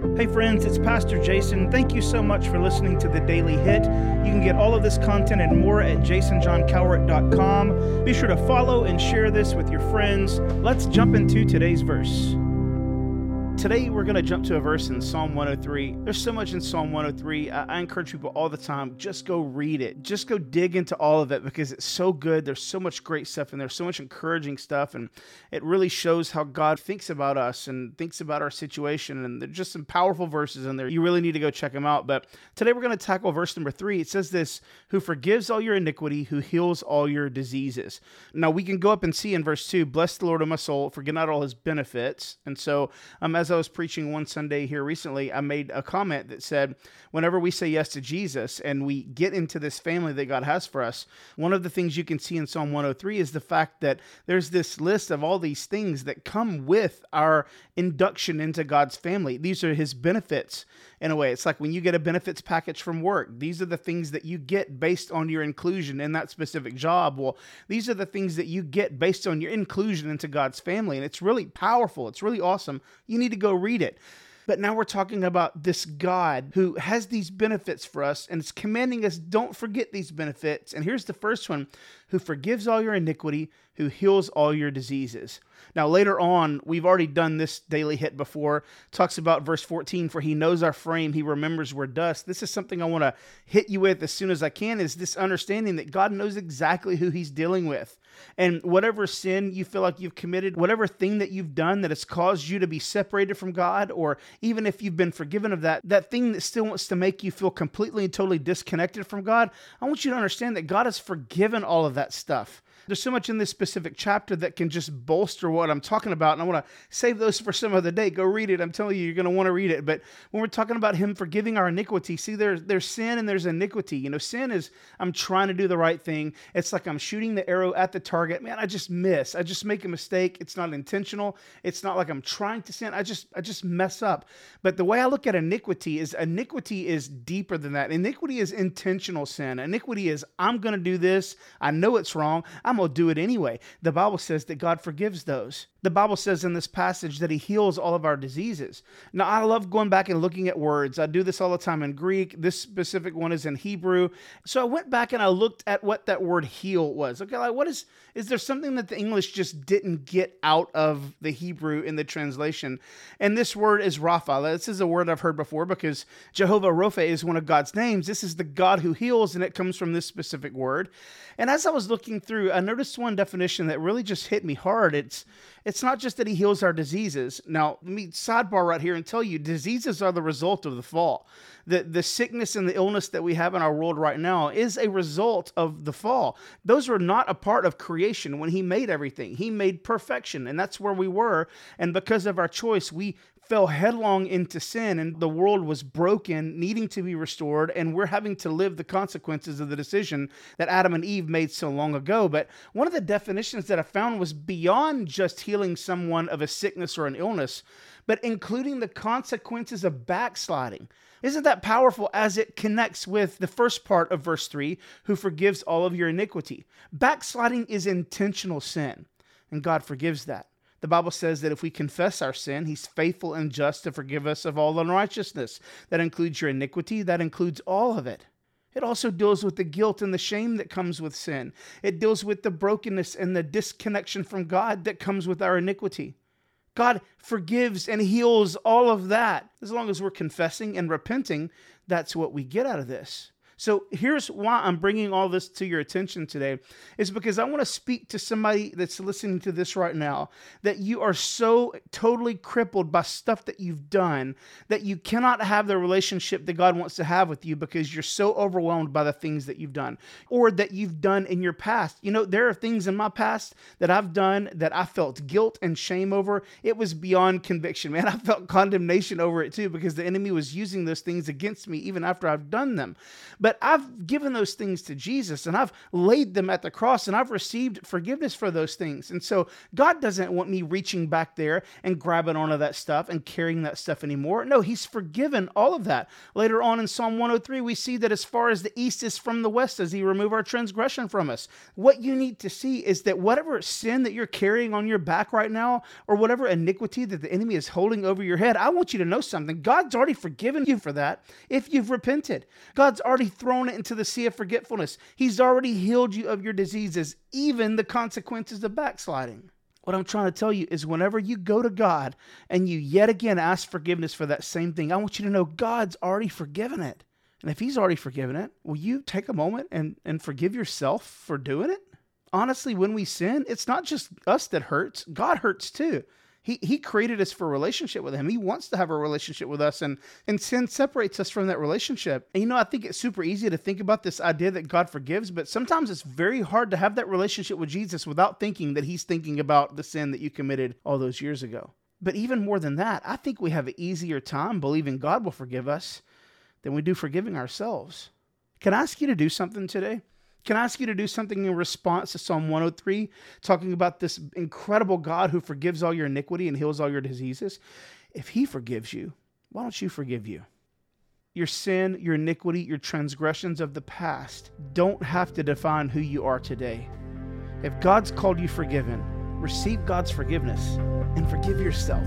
Hey, friends, it's Pastor Jason. Thank you so much for listening to the Daily Hit. You can get all of this content and more at jasonjohncowart.com. Be sure to follow and share this with your friends. Let's jump into today's verse. Today, we're going to jump to a verse in Psalm 103. There's so much in Psalm 103. I, I, encourage people all the time just go read it. Just go dig into all of it because it's so good. There's so much great stuff and there's so much encouraging stuff. And it really shows how God thinks about us and thinks about our situation. And there's just some powerful verses in there. You really need to go check them out. But today, we're going to tackle verse number three. It says this Who forgives all your iniquity, who heals all your diseases. Now, we can go up and see in verse two Bless the Lord of my soul, forget not all his benefits. And so, um, as I was preaching one Sunday here recently, I made a comment that said, whenever we say yes to Jesus and we get into this family that God has for us, one of the things you can see in Psalm 103 is the fact that there's this list of all these things that come with our induction into God's family. These are his benefits in a way. It's like when you get a benefits package from work, these are the things that you get based on your inclusion in that specific job. Well, these are the things that you get based on your inclusion into God's family. And it's really powerful. It's really awesome. You need to go read it. But now we're talking about this God who has these benefits for us and is commanding us don't forget these benefits. And here's the first one who forgives all your iniquity, who heals all your diseases. Now, later on, we've already done this daily hit before, talks about verse 14, for he knows our frame, he remembers we're dust. This is something I want to hit you with as soon as I can, is this understanding that God knows exactly who he's dealing with. And whatever sin you feel like you've committed, whatever thing that you've done that has caused you to be separated from God, or even if you've been forgiven of that, that thing that still wants to make you feel completely and totally disconnected from God, I want you to understand that God has forgiven all of that stuff. There's so much in this specific chapter that can just bolster what I'm talking about. And I want to save those for some other day. Go read it. I'm telling you, you're going to want to read it. But when we're talking about Him forgiving our iniquity, see, there's, there's sin and there's iniquity. You know, sin is I'm trying to do the right thing. It's like I'm shooting the arrow at the target. Man, I just miss. I just make a mistake. It's not intentional. It's not like I'm trying to sin. I just, I just mess up. But the way I look at iniquity is iniquity is deeper than that. Iniquity is intentional sin. Iniquity is I'm going to do this. I know it's wrong. I'm will do it anyway. The Bible says that God forgives those. The Bible says in this passage that he heals all of our diseases. Now, I love going back and looking at words. I do this all the time in Greek. This specific one is in Hebrew. So I went back and I looked at what that word heal was. Okay, like what is is there something that the English just didn't get out of the Hebrew in the translation? And this word is Rapha. This is a word I've heard before because Jehovah Rapha is one of God's names. This is the God who heals, and it comes from this specific word. And as I was looking through, I noticed one definition that really just hit me hard. It's it's not just that he heals our diseases. Now, let me sidebar right here and tell you diseases are the result of the fall. The, the sickness and the illness that we have in our world right now is a result of the fall. Those were not a part of creation when he made everything. He made perfection, and that's where we were. And because of our choice, we fell headlong into sin and the world was broken, needing to be restored, and we're having to live the consequences of the decision that Adam and Eve made so long ago. But one of the definitions that I found was beyond just healing someone of a sickness or an illness, but including the consequences of backsliding. Isn't that powerful as it connects with the first part of verse 3 who forgives all of your iniquity? Backsliding is intentional sin, and God forgives that. The Bible says that if we confess our sin, He's faithful and just to forgive us of all unrighteousness. That includes your iniquity, that includes all of it. It also deals with the guilt and the shame that comes with sin. It deals with the brokenness and the disconnection from God that comes with our iniquity. God forgives and heals all of that. As long as we're confessing and repenting, that's what we get out of this. So here's why I'm bringing all this to your attention today is because I want to speak to somebody that's listening to this right now that you are so totally crippled by stuff that you've done that you cannot have the relationship that God wants to have with you because you're so overwhelmed by the things that you've done or that you've done in your past. You know, there are things in my past that I've done that I felt guilt and shame over. It was beyond conviction, man. I felt condemnation over it too because the enemy was using those things against me even after I've done them. But but I've given those things to Jesus and I've laid them at the cross and I've received forgiveness for those things. And so God doesn't want me reaching back there and grabbing onto that stuff and carrying that stuff anymore. No, He's forgiven all of that. Later on in Psalm 103, we see that as far as the east is from the west, does He remove our transgression from us. What you need to see is that whatever sin that you're carrying on your back right now, or whatever iniquity that the enemy is holding over your head, I want you to know something. God's already forgiven you for that if you've repented. God's already thrown it into the sea of forgetfulness. He's already healed you of your diseases, even the consequences of backsliding. What I'm trying to tell you is whenever you go to God and you yet again ask forgiveness for that same thing, I want you to know God's already forgiven it. And if He's already forgiven it, will you take a moment and, and forgive yourself for doing it? Honestly, when we sin, it's not just us that hurts, God hurts too. He, he created us for a relationship with him. He wants to have a relationship with us, and, and sin separates us from that relationship. And you know, I think it's super easy to think about this idea that God forgives, but sometimes it's very hard to have that relationship with Jesus without thinking that he's thinking about the sin that you committed all those years ago. But even more than that, I think we have an easier time believing God will forgive us than we do forgiving ourselves. Can I ask you to do something today? Can I ask you to do something in response to Psalm 103, talking about this incredible God who forgives all your iniquity and heals all your diseases? If He forgives you, why don't you forgive you? Your sin, your iniquity, your transgressions of the past don't have to define who you are today. If God's called you forgiven, receive God's forgiveness and forgive yourself.